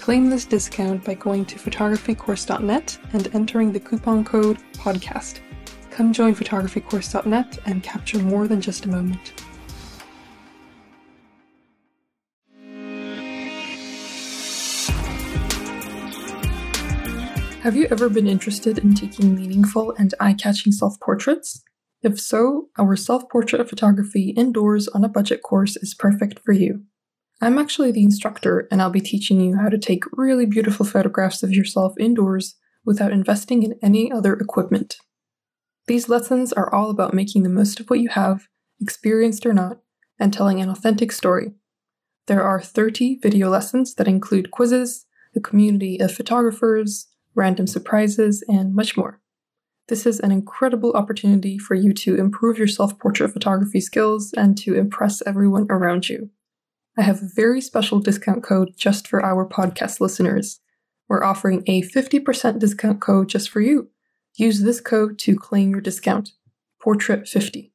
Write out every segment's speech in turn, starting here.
Claim this discount by going to photographycourse.net and entering the coupon code PODCAST. Come join photographycourse.net and capture more than just a moment. Have you ever been interested in taking meaningful and eye catching self portraits? If so, our self portrait photography indoors on a budget course is perfect for you. I'm actually the instructor, and I'll be teaching you how to take really beautiful photographs of yourself indoors without investing in any other equipment. These lessons are all about making the most of what you have, experienced or not, and telling an authentic story. There are 30 video lessons that include quizzes, a community of photographers, random surprises, and much more. This is an incredible opportunity for you to improve your self portrait photography skills and to impress everyone around you. I have a very special discount code just for our podcast listeners. We're offering a 50% discount code just for you. Use this code to claim your discount. Portrait50.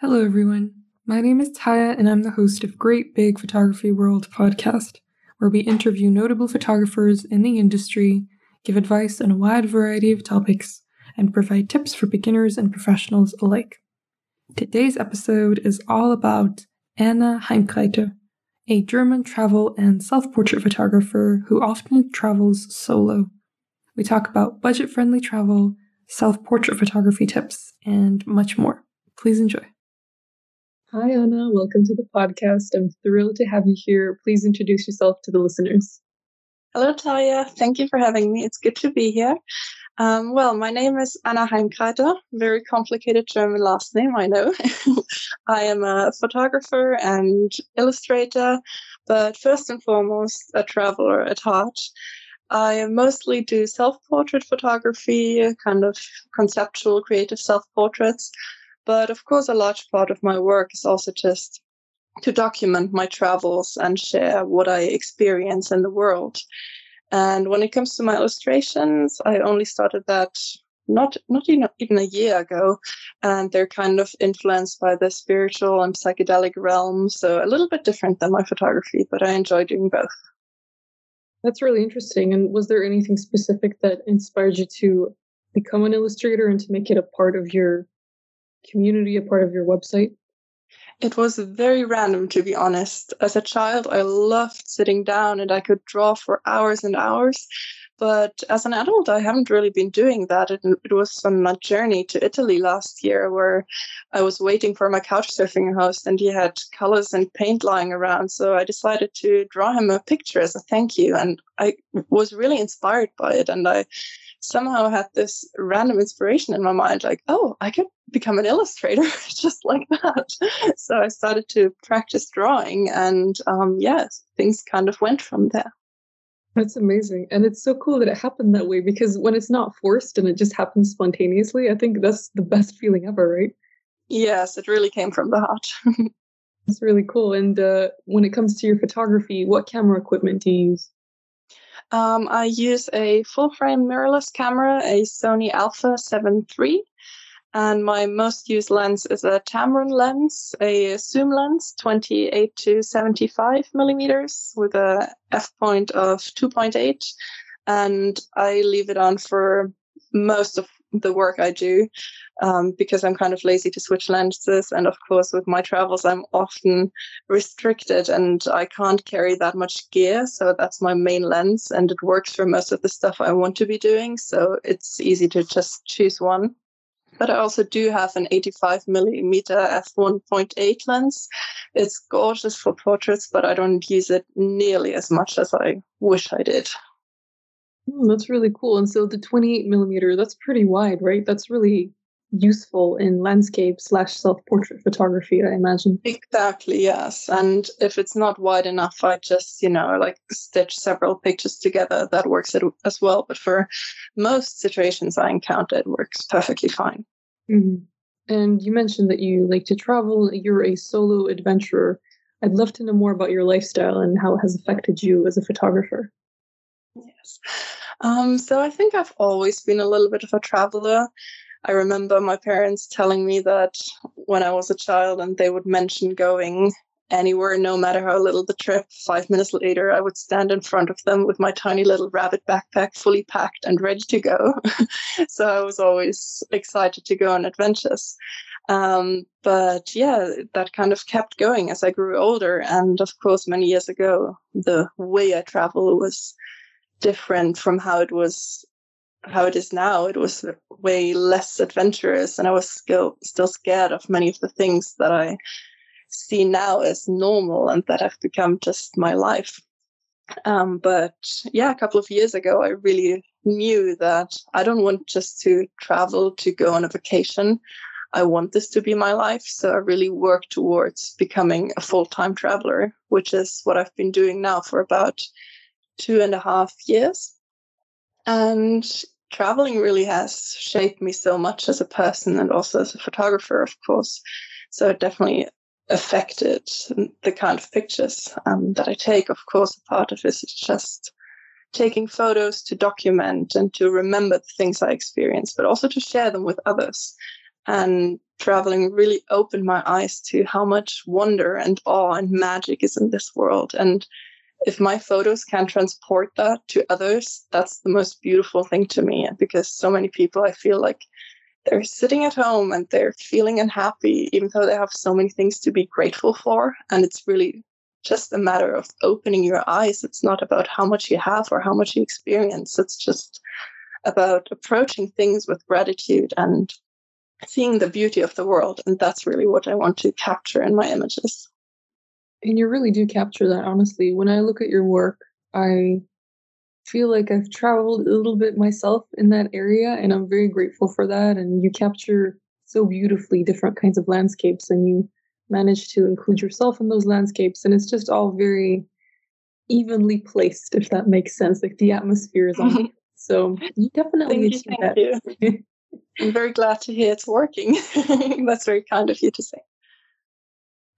Hello, everyone. My name is Taya, and I'm the host of Great Big Photography World podcast, where we interview notable photographers in the industry give advice on a wide variety of topics, and provide tips for beginners and professionals alike. Today's episode is all about Anna Heimkreiter, a German travel and self portrait photographer who often travels solo. We talk about budget friendly travel, self portrait photography tips, and much more. Please enjoy. Hi, Anna. Welcome to the podcast. I'm thrilled to have you here. Please introduce yourself to the listeners. Hello, Taya. Thank you for having me. It's good to be here. Um, well, my name is Anna Heimkreiter. Very complicated German last name, I know. I am a photographer and illustrator, but first and foremost, a traveler at heart. I mostly do self portrait photography, kind of conceptual, creative self portraits. But of course, a large part of my work is also just to document my travels and share what I experience in the world. And when it comes to my illustrations, I only started that not not even, a year ago, and they're kind of influenced by the spiritual and psychedelic realm, so a little bit different than my photography, but I enjoy doing both. That's really interesting. And was there anything specific that inspired you to become an illustrator and to make it a part of your community, a part of your website? It was very random, to be honest. As a child, I loved sitting down and I could draw for hours and hours. But as an adult, I haven't really been doing that. It, it was on my journey to Italy last year where I was waiting for my couch surfing host and he had colors and paint lying around. So I decided to draw him a picture as a thank you. And I was really inspired by it. And I somehow had this random inspiration in my mind like, oh, I could become an illustrator just like that. So I started to practice drawing, and um, yes, things kind of went from there. That's amazing. And it's so cool that it happened that way because when it's not forced and it just happens spontaneously, I think that's the best feeling ever, right? Yes, it really came from the heart. It's really cool. And uh, when it comes to your photography, what camera equipment do you use? Um, I use a full frame mirrorless camera, a Sony Alpha 7 III And my most used lens is a Tamron lens, a zoom lens, 28 to 75 millimeters with a f point of 2.8. And I leave it on for most of the work I do um, because I'm kind of lazy to switch lenses. And of course, with my travels, I'm often restricted and I can't carry that much gear. So that's my main lens and it works for most of the stuff I want to be doing. So it's easy to just choose one. But I also do have an 85 millimeter f1.8 lens. It's gorgeous for portraits, but I don't use it nearly as much as I wish I did. Oh, that's really cool. And so the 28 millimeter, that's pretty wide, right? That's really useful in landscape slash self portrait photography, I imagine. Exactly, yes. And if it's not wide enough, I just, you know, like stitch several pictures together. That works as well. But for most situations I encounter, it works perfectly fine. Mm-hmm. And you mentioned that you like to travel, you're a solo adventurer. I'd love to know more about your lifestyle and how it has affected you as a photographer. Yes. Um, so I think I've always been a little bit of a traveler. I remember my parents telling me that when I was a child and they would mention going anywhere, no matter how little the trip, five minutes later, I would stand in front of them with my tiny little rabbit backpack fully packed and ready to go. so I was always excited to go on adventures. Um, but yeah, that kind of kept going as I grew older. And of course, many years ago, the way I travel was different from how it was how it is now it was way less adventurous and i was still still scared of many of the things that i see now as normal and that have become just my life um, but yeah a couple of years ago i really knew that i don't want just to travel to go on a vacation i want this to be my life so i really worked towards becoming a full-time traveler which is what i've been doing now for about two and a half years. And traveling really has shaped me so much as a person and also as a photographer, of course. So it definitely affected the kind of pictures um, that I take. Of course, a part of it is just taking photos to document and to remember the things I experience, but also to share them with others. And traveling really opened my eyes to how much wonder and awe and magic is in this world. And if my photos can transport that to others, that's the most beautiful thing to me. Because so many people, I feel like they're sitting at home and they're feeling unhappy, even though they have so many things to be grateful for. And it's really just a matter of opening your eyes. It's not about how much you have or how much you experience. It's just about approaching things with gratitude and seeing the beauty of the world. And that's really what I want to capture in my images. And you really do capture that, honestly. When I look at your work, I feel like I've traveled a little bit myself in that area, and I'm very grateful for that. And you capture so beautifully different kinds of landscapes, and you manage to include yourself in those landscapes, and it's just all very evenly placed, if that makes sense. Like the atmosphere is on. so you definitely thank you, thank You. I'm very glad to hear it's working. That's very kind of you to say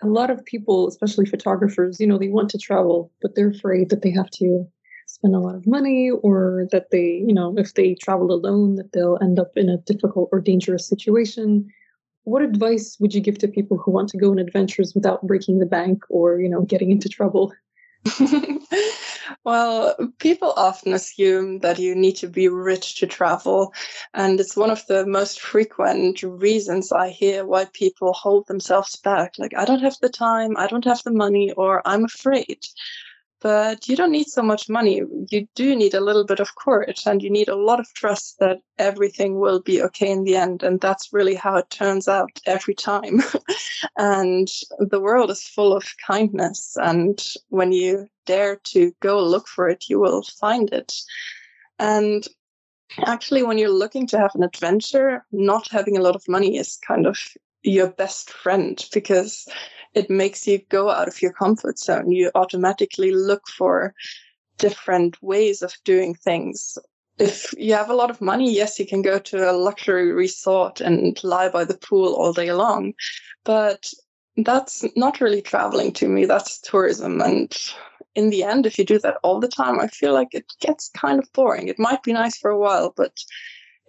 a lot of people, especially photographers, you know, they want to travel, but they're afraid that they have to spend a lot of money or that they, you know, if they travel alone, that they'll end up in a difficult or dangerous situation. What advice would you give to people who want to go on adventures without breaking the bank or, you know, getting into trouble? well, people often assume that you need to be rich to travel. And it's one of the most frequent reasons I hear why people hold themselves back. Like, I don't have the time, I don't have the money, or I'm afraid but you don't need so much money. You do need a little bit of courage and you need a lot of trust that everything will be okay in the end. And that's really how it turns out every time. and the world is full of kindness. And when you dare to go look for it, you will find it. And actually, when you're looking to have an adventure, not having a lot of money is kind of your best friend because it makes you go out of your comfort zone. You automatically look for different ways of doing things. If you have a lot of money, yes, you can go to a luxury resort and lie by the pool all day long. But that's not really traveling to me. That's tourism. And in the end, if you do that all the time, I feel like it gets kind of boring. It might be nice for a while, but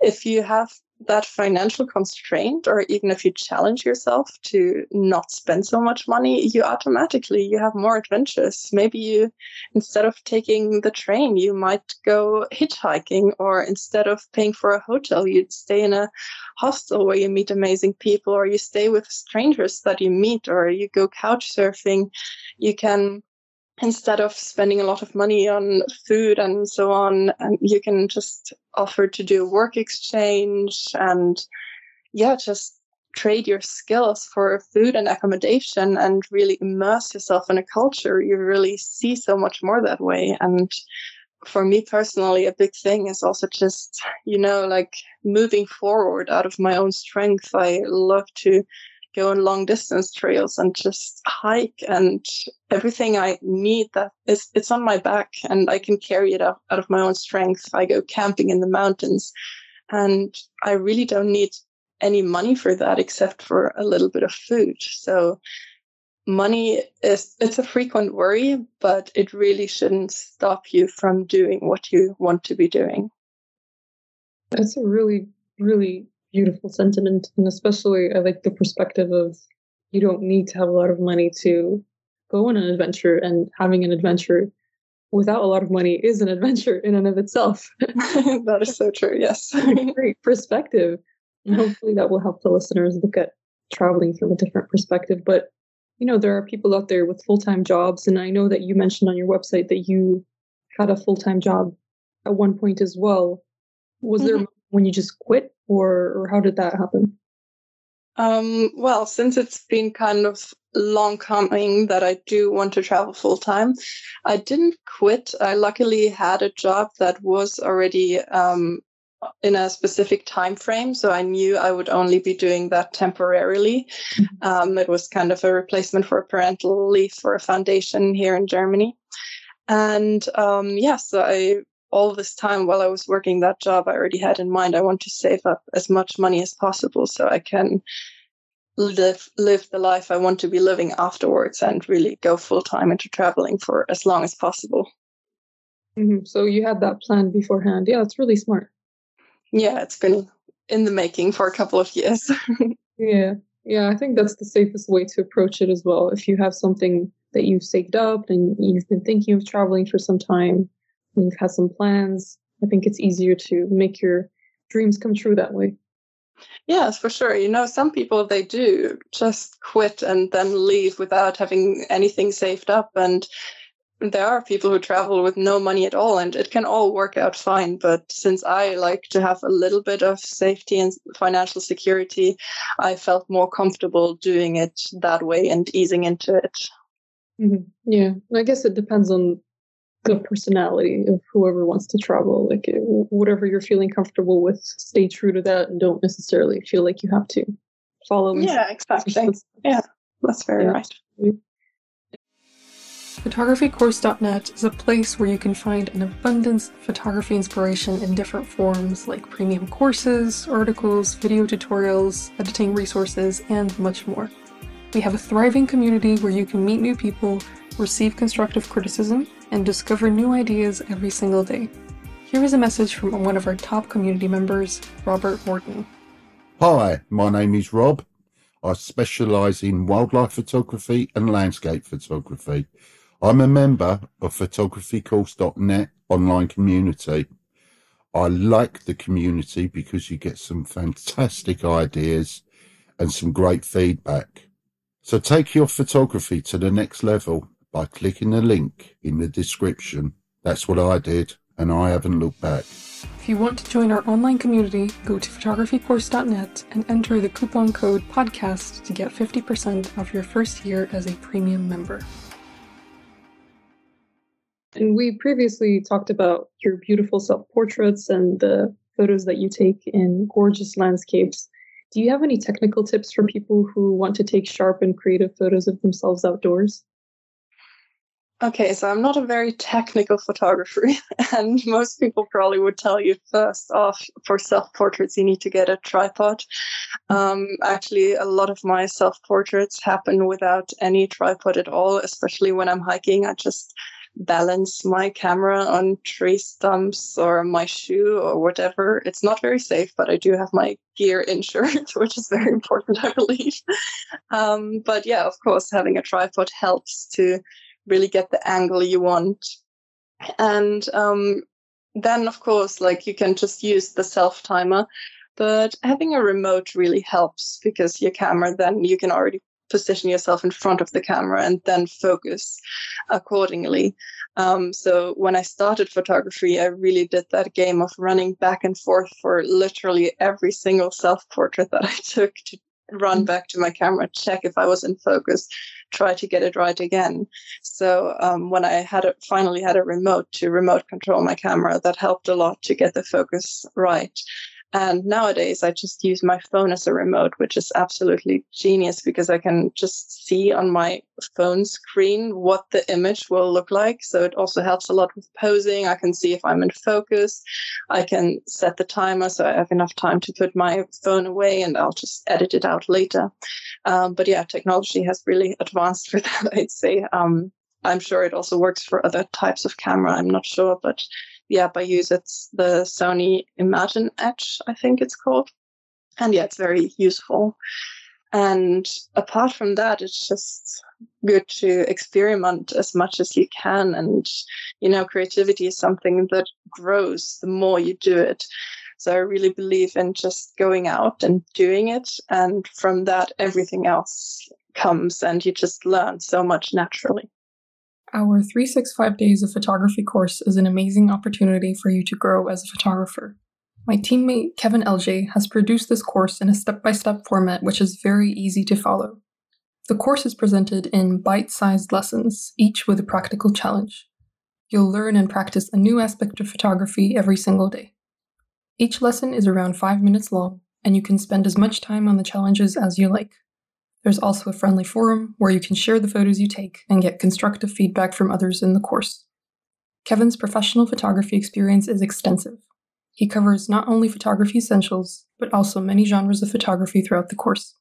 if you have that financial constraint or even if you challenge yourself to not spend so much money you automatically you have more adventures. Maybe you instead of taking the train you might go hitchhiking or instead of paying for a hotel you'd stay in a hostel where you meet amazing people or you stay with strangers that you meet or you go couch surfing. You can instead of spending a lot of money on food and so on and you can just offer to do a work exchange and yeah just trade your skills for food and accommodation and really immerse yourself in a culture. You really see so much more that way. And for me personally a big thing is also just you know like moving forward out of my own strength. I love to go on long distance trails and just hike and everything I need that is it's on my back and I can carry it out, out of my own strength. I go camping in the mountains and I really don't need any money for that except for a little bit of food. So money is it's a frequent worry, but it really shouldn't stop you from doing what you want to be doing. That's a really, really beautiful sentiment. And especially, I like the perspective of you don't need to have a lot of money to go on an adventure, and having an adventure without a lot of money is an adventure in and of itself. that is so true. Yes. Great perspective. And hopefully that will help the listeners look at traveling from a different perspective. But, you know, there are people out there with full time jobs. And I know that you mentioned on your website that you had a full time job at one point as well. Was mm-hmm. there when you just quit or, or how did that happen? Um, well, since it's been kind of long coming that I do want to travel full time, I didn't quit. I luckily had a job that was already um, in a specific time frame, so I knew I would only be doing that temporarily. Mm-hmm. Um, it was kind of a replacement for a parental leave for a foundation here in Germany. And um, yes, yeah, so I all this time while I was working that job, I already had in mind I want to save up as much money as possible so I can live live the life I want to be living afterwards and really go full time into traveling for as long as possible. Mm-hmm. So you had that plan beforehand. Yeah, it's really smart. Yeah, it's been in the making for a couple of years. yeah. Yeah, I think that's the safest way to approach it as well. If you have something that you've saved up and you've been thinking of traveling for some time, you've had some plans, I think it's easier to make your dreams come true that way. Yes, for sure. You know, some people they do just quit and then leave without having anything saved up. And there are people who travel with no money at all, and it can all work out fine. But since I like to have a little bit of safety and financial security, I felt more comfortable doing it that way and easing into it. Mm-hmm. Yeah, I guess it depends on the personality of whoever wants to travel. Like eh, whatever you're feeling comfortable with, stay true to that, and don't necessarily feel like you have to follow. Yeah, exactly. Yeah, that's very yeah. right. Photographycourse.net is a place where you can find an abundance of photography inspiration in different forms like premium courses, articles, video tutorials, editing resources, and much more. We have a thriving community where you can meet new people, receive constructive criticism, and discover new ideas every single day. Here is a message from one of our top community members, Robert Morton. Hi, my name is Rob. I specialise in wildlife photography and landscape photography. I'm a member of photographycourse.net online community. I like the community because you get some fantastic ideas and some great feedback. So take your photography to the next level by clicking the link in the description. That's what I did, and I haven't looked back. If you want to join our online community, go to photographycourse.net and enter the coupon code PODCAST to get 50% off your first year as a premium member. And we previously talked about your beautiful self portraits and the photos that you take in gorgeous landscapes. Do you have any technical tips for people who want to take sharp and creative photos of themselves outdoors? Okay, so I'm not a very technical photographer, and most people probably would tell you first off for self portraits you need to get a tripod. Um, actually, a lot of my self portraits happen without any tripod at all, especially when I'm hiking. I just balance my camera on tree stumps or my shoe or whatever. It's not very safe, but I do have my gear insured, which is very important, I believe. Um, but yeah, of course, having a tripod helps to really get the angle you want. And um, then, of course, like you can just use the self timer. But having a remote really helps because your camera, then you can already position yourself in front of the camera and then focus accordingly. Um, so when I started photography, I really did that game of running back and forth for literally every single self portrait that I took to run mm-hmm. back to my camera, check if I was in focus, try to get it right again. So um, when I had a, finally had a remote to remote control my camera, that helped a lot to get the focus right. And nowadays, I just use my phone as a remote, which is absolutely genius because I can just see on my phone screen what the image will look like. So it also helps a lot with posing. I can see if I'm in focus. I can set the timer so I have enough time to put my phone away and I'll just edit it out later. Um, but yeah, technology has really advanced for that, I'd say. Um, I'm sure it also works for other types of camera. I'm not sure, but the app I use, it's the Sony Imaging Edge, I think it's called. And yeah, it's very useful. And apart from that, it's just good to experiment as much as you can. And, you know, creativity is something that grows the more you do it. So I really believe in just going out and doing it. And from that, everything else comes and you just learn so much naturally. Our 365 Days of Photography course is an amazing opportunity for you to grow as a photographer. My teammate Kevin LJ has produced this course in a step by step format which is very easy to follow. The course is presented in bite sized lessons, each with a practical challenge. You'll learn and practice a new aspect of photography every single day. Each lesson is around five minutes long, and you can spend as much time on the challenges as you like. There's also a friendly forum where you can share the photos you take and get constructive feedback from others in the course. Kevin's professional photography experience is extensive. He covers not only photography essentials, but also many genres of photography throughout the course.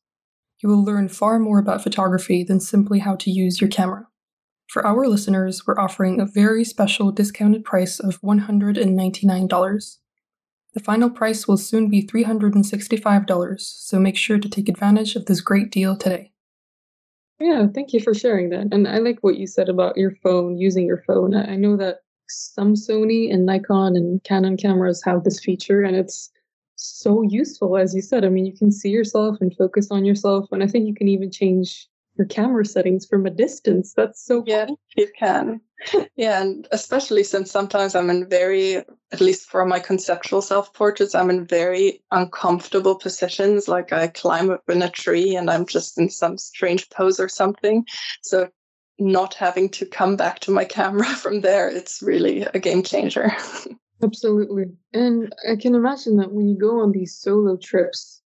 You will learn far more about photography than simply how to use your camera. For our listeners, we're offering a very special discounted price of $199. The final price will soon be $365, so make sure to take advantage of this great deal today. Yeah, thank you for sharing that. And I like what you said about your phone, using your phone. I know that some Sony and Nikon and Canon cameras have this feature, and it's so useful, as you said. I mean, you can see yourself and focus on yourself, and I think you can even change your camera settings from a distance. That's so yeah, cool. you can. Yeah, and especially since sometimes I'm in very, at least for my conceptual self portraits, I'm in very uncomfortable positions. Like I climb up in a tree and I'm just in some strange pose or something. So not having to come back to my camera from there, it's really a game changer. Absolutely. And I can imagine that when you go on these solo trips,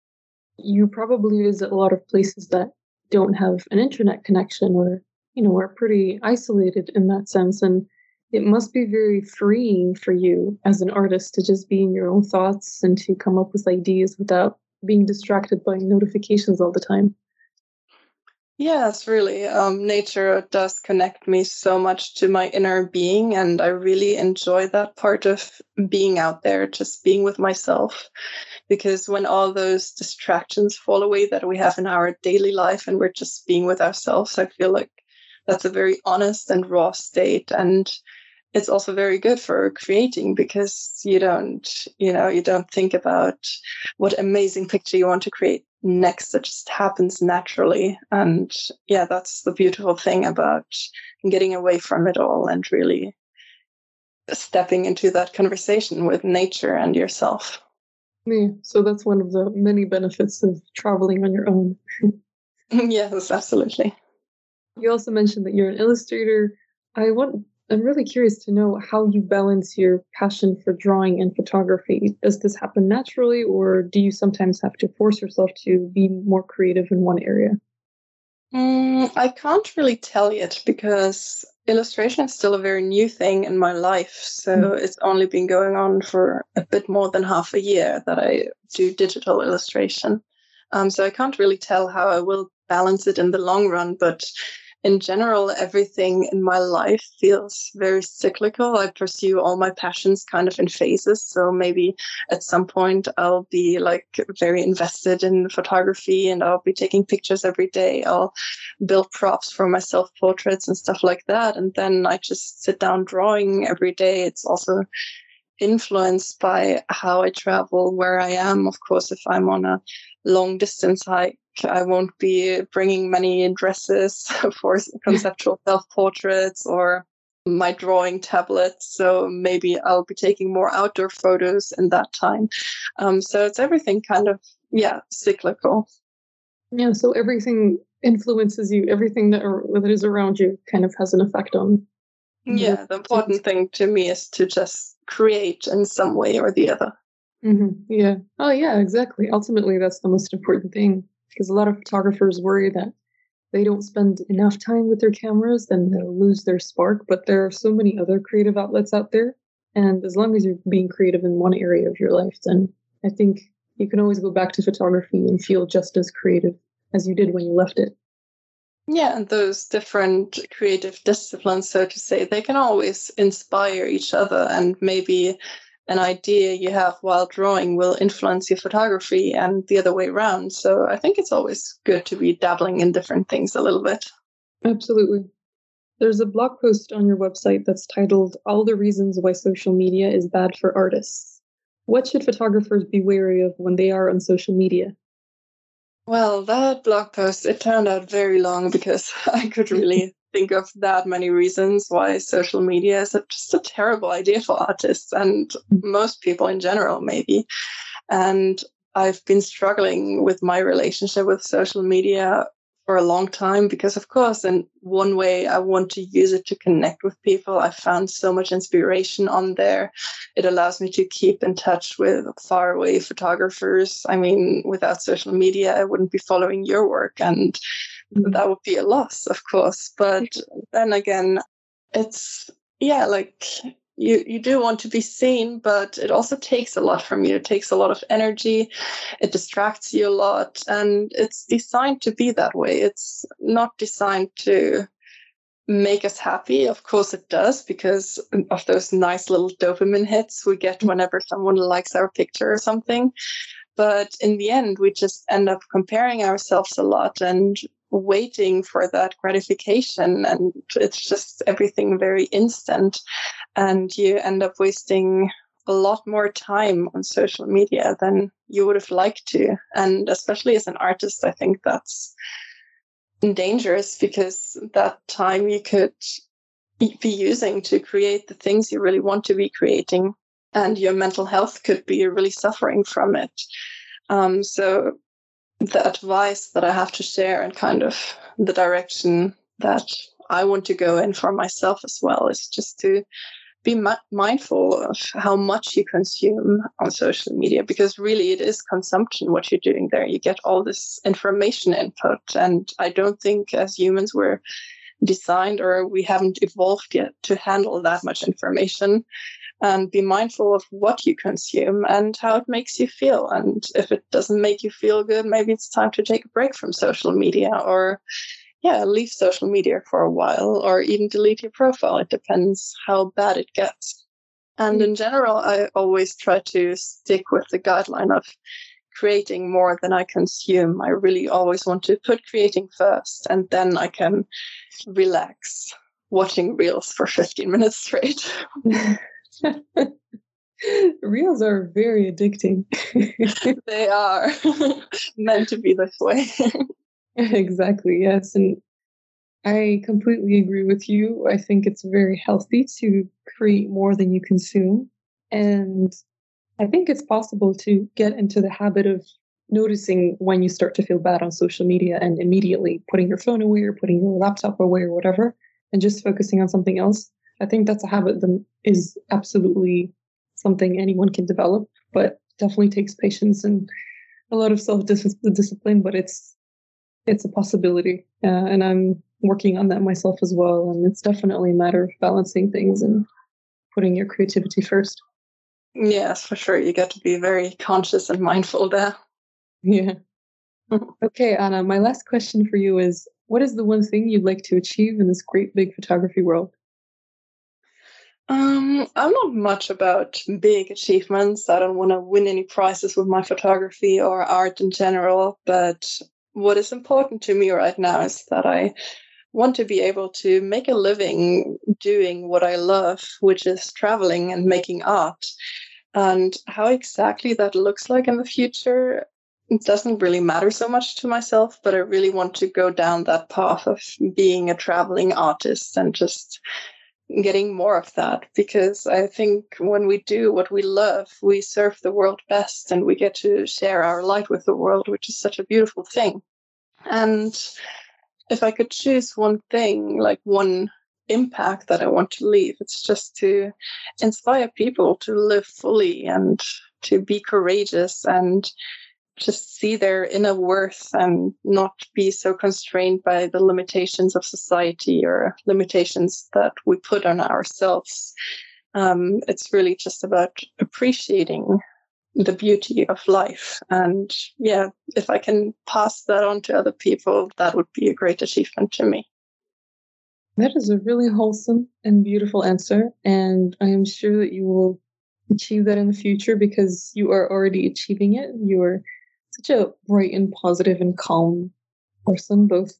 you probably visit a lot of places that don't have an internet connection or you know are pretty isolated in that sense and it must be very freeing for you as an artist to just be in your own thoughts and to come up with ideas without being distracted by notifications all the time Yes, really. Um, nature does connect me so much to my inner being, and I really enjoy that part of being out there, just being with myself. Because when all those distractions fall away that we have in our daily life and we're just being with ourselves, I feel like that's a very honest and raw state. And it's also very good for creating because you don't, you know, you don't think about what amazing picture you want to create next. It just happens naturally. And yeah that's the beautiful thing about getting away from it all and really stepping into that conversation with nature and yourself. Yeah so that's one of the many benefits of traveling on your own. Yes absolutely you also mentioned that you're an illustrator i want I'm really curious to know how you balance your passion for drawing and photography. Does this happen naturally, or do you sometimes have to force yourself to be more creative in one area? Mm, I can't really tell yet because illustration is still a very new thing in my life. So mm. it's only been going on for a bit more than half a year that I do digital illustration. Um, so I can't really tell how I will balance it in the long run, but in general, everything in my life feels very cyclical. I pursue all my passions kind of in phases. So maybe at some point I'll be like very invested in photography and I'll be taking pictures every day. I'll build props for my self portraits and stuff like that. And then I just sit down drawing every day. It's also influenced by how I travel, where I am. Of course, if I'm on a long distance hike, I won't be bringing many dresses for conceptual self portraits or my drawing tablet. So maybe I'll be taking more outdoor photos in that time. Um, so it's everything kind of, yeah, cyclical. Yeah. So everything influences you, everything that, are, that is around you kind of has an effect on. Yeah. The important thing to me is to just create in some way or the other. Mm-hmm. Yeah. Oh, yeah, exactly. Ultimately, that's the most important thing because a lot of photographers worry that they don't spend enough time with their cameras, then they'll lose their spark. But there are so many other creative outlets out there. And as long as you're being creative in one area of your life, then I think you can always go back to photography and feel just as creative as you did when you left it. Yeah, and those different creative disciplines, so to say, they can always inspire each other and maybe an idea you have while drawing will influence your photography and the other way around. So I think it's always good to be dabbling in different things a little bit. Absolutely. There's a blog post on your website that's titled All the Reasons Why Social Media is Bad for Artists. What should photographers be wary of when they are on social media? Well, that blog post, it turned out very long because I could really think of that many reasons why social media is just a terrible idea for artists and most people in general, maybe. And I've been struggling with my relationship with social media for a long time because, of course, in one way, I want to use it to connect with people. I found so much inspiration on there. It allows me to keep in touch with faraway photographers. I mean, without social media, I wouldn't be following your work. And Mm. that would be a loss, of course. But then again, it's yeah, like you you do want to be seen, but it also takes a lot from you. It takes a lot of energy. It distracts you a lot, and it's designed to be that way. It's not designed to make us happy. Of course, it does because of those nice little dopamine hits we get mm. whenever someone likes our picture or something. But in the end, we just end up comparing ourselves a lot and waiting for that gratification and it's just everything very instant. And you end up wasting a lot more time on social media than you would have liked to. And especially as an artist i think that's dangerous because that time you could be using to create the things you really want to be creating and your mental health could be really suffering from it. Um, so the advice that I have to share and kind of the direction that I want to go in for myself as well is just to be mindful of how much you consume on social media because really it is consumption what you're doing there. You get all this information input, and I don't think as humans we're designed or we haven't evolved yet to handle that much information and be mindful of what you consume and how it makes you feel. And if it doesn't make you feel good, maybe it's time to take a break from social media or, yeah, leave social media for a while or even delete your profile. It depends how bad it gets. And mm. in general, I always try to stick with the guideline of creating more than I consume. I really always want to put creating first and then I can relax watching reels for 15 minutes straight. Reels are very addicting. they are meant to be this way. exactly, yes. And I completely agree with you. I think it's very healthy to create more than you consume. And I think it's possible to get into the habit of noticing when you start to feel bad on social media and immediately putting your phone away or putting your laptop away or whatever and just focusing on something else. I think that's a habit that is absolutely something anyone can develop, but definitely takes patience and a lot of self discipline. But it's it's a possibility, uh, and I'm working on that myself as well. And it's definitely a matter of balancing things and putting your creativity first. Yes, for sure. You get to be very conscious and mindful there. Yeah. okay, Anna. My last question for you is: what is the one thing you'd like to achieve in this great big photography world? Um, I'm not much about big achievements. I don't want to win any prizes with my photography or art in general. But what is important to me right now is that I want to be able to make a living doing what I love, which is traveling and making art. And how exactly that looks like in the future doesn't really matter so much to myself, but I really want to go down that path of being a traveling artist and just getting more of that because I think when we do what we love, we serve the world best and we get to share our light with the world, which is such a beautiful thing. And if I could choose one thing, like one impact that I want to leave, it's just to inspire people to live fully and to be courageous and just see their inner worth and not be so constrained by the limitations of society or limitations that we put on ourselves. Um, it's really just about appreciating the beauty of life. And yeah, if I can pass that on to other people, that would be a great achievement to me. That is a really wholesome and beautiful answer. And I am sure that you will achieve that in the future because you are already achieving it. You are such a bright and positive and calm person, both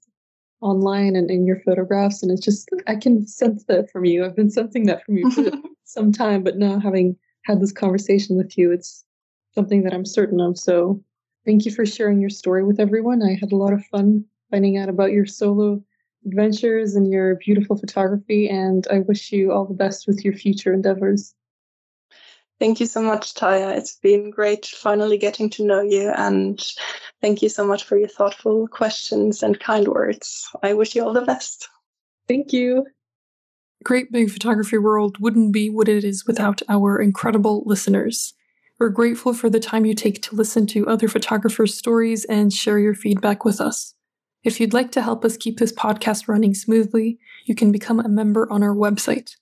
online and in your photographs. And it's just, I can sense that from you. I've been sensing that from you for some time, but now having had this conversation with you, it's something that I'm certain of. So thank you for sharing your story with everyone. I had a lot of fun finding out about your solo adventures and your beautiful photography. And I wish you all the best with your future endeavors. Thank you so much, Taya. It's been great finally getting to know you. And thank you so much for your thoughtful questions and kind words. I wish you all the best. Thank you. Great Big Photography World wouldn't be what it is without our incredible listeners. We're grateful for the time you take to listen to other photographers' stories and share your feedback with us. If you'd like to help us keep this podcast running smoothly, you can become a member on our website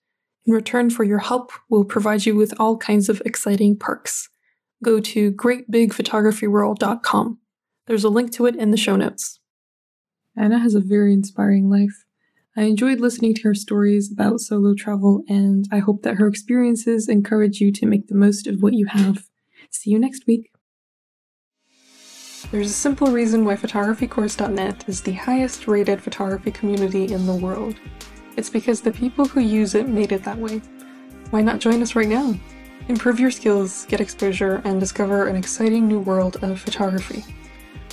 in return for your help, we'll provide you with all kinds of exciting perks. Go to greatbigphotographyworld.com. There's a link to it in the show notes. Anna has a very inspiring life. I enjoyed listening to her stories about solo travel, and I hope that her experiences encourage you to make the most of what you have. See you next week. There's a simple reason why photographycourse.net is the highest rated photography community in the world. It's because the people who use it made it that way. Why not join us right now? Improve your skills, get exposure, and discover an exciting new world of photography.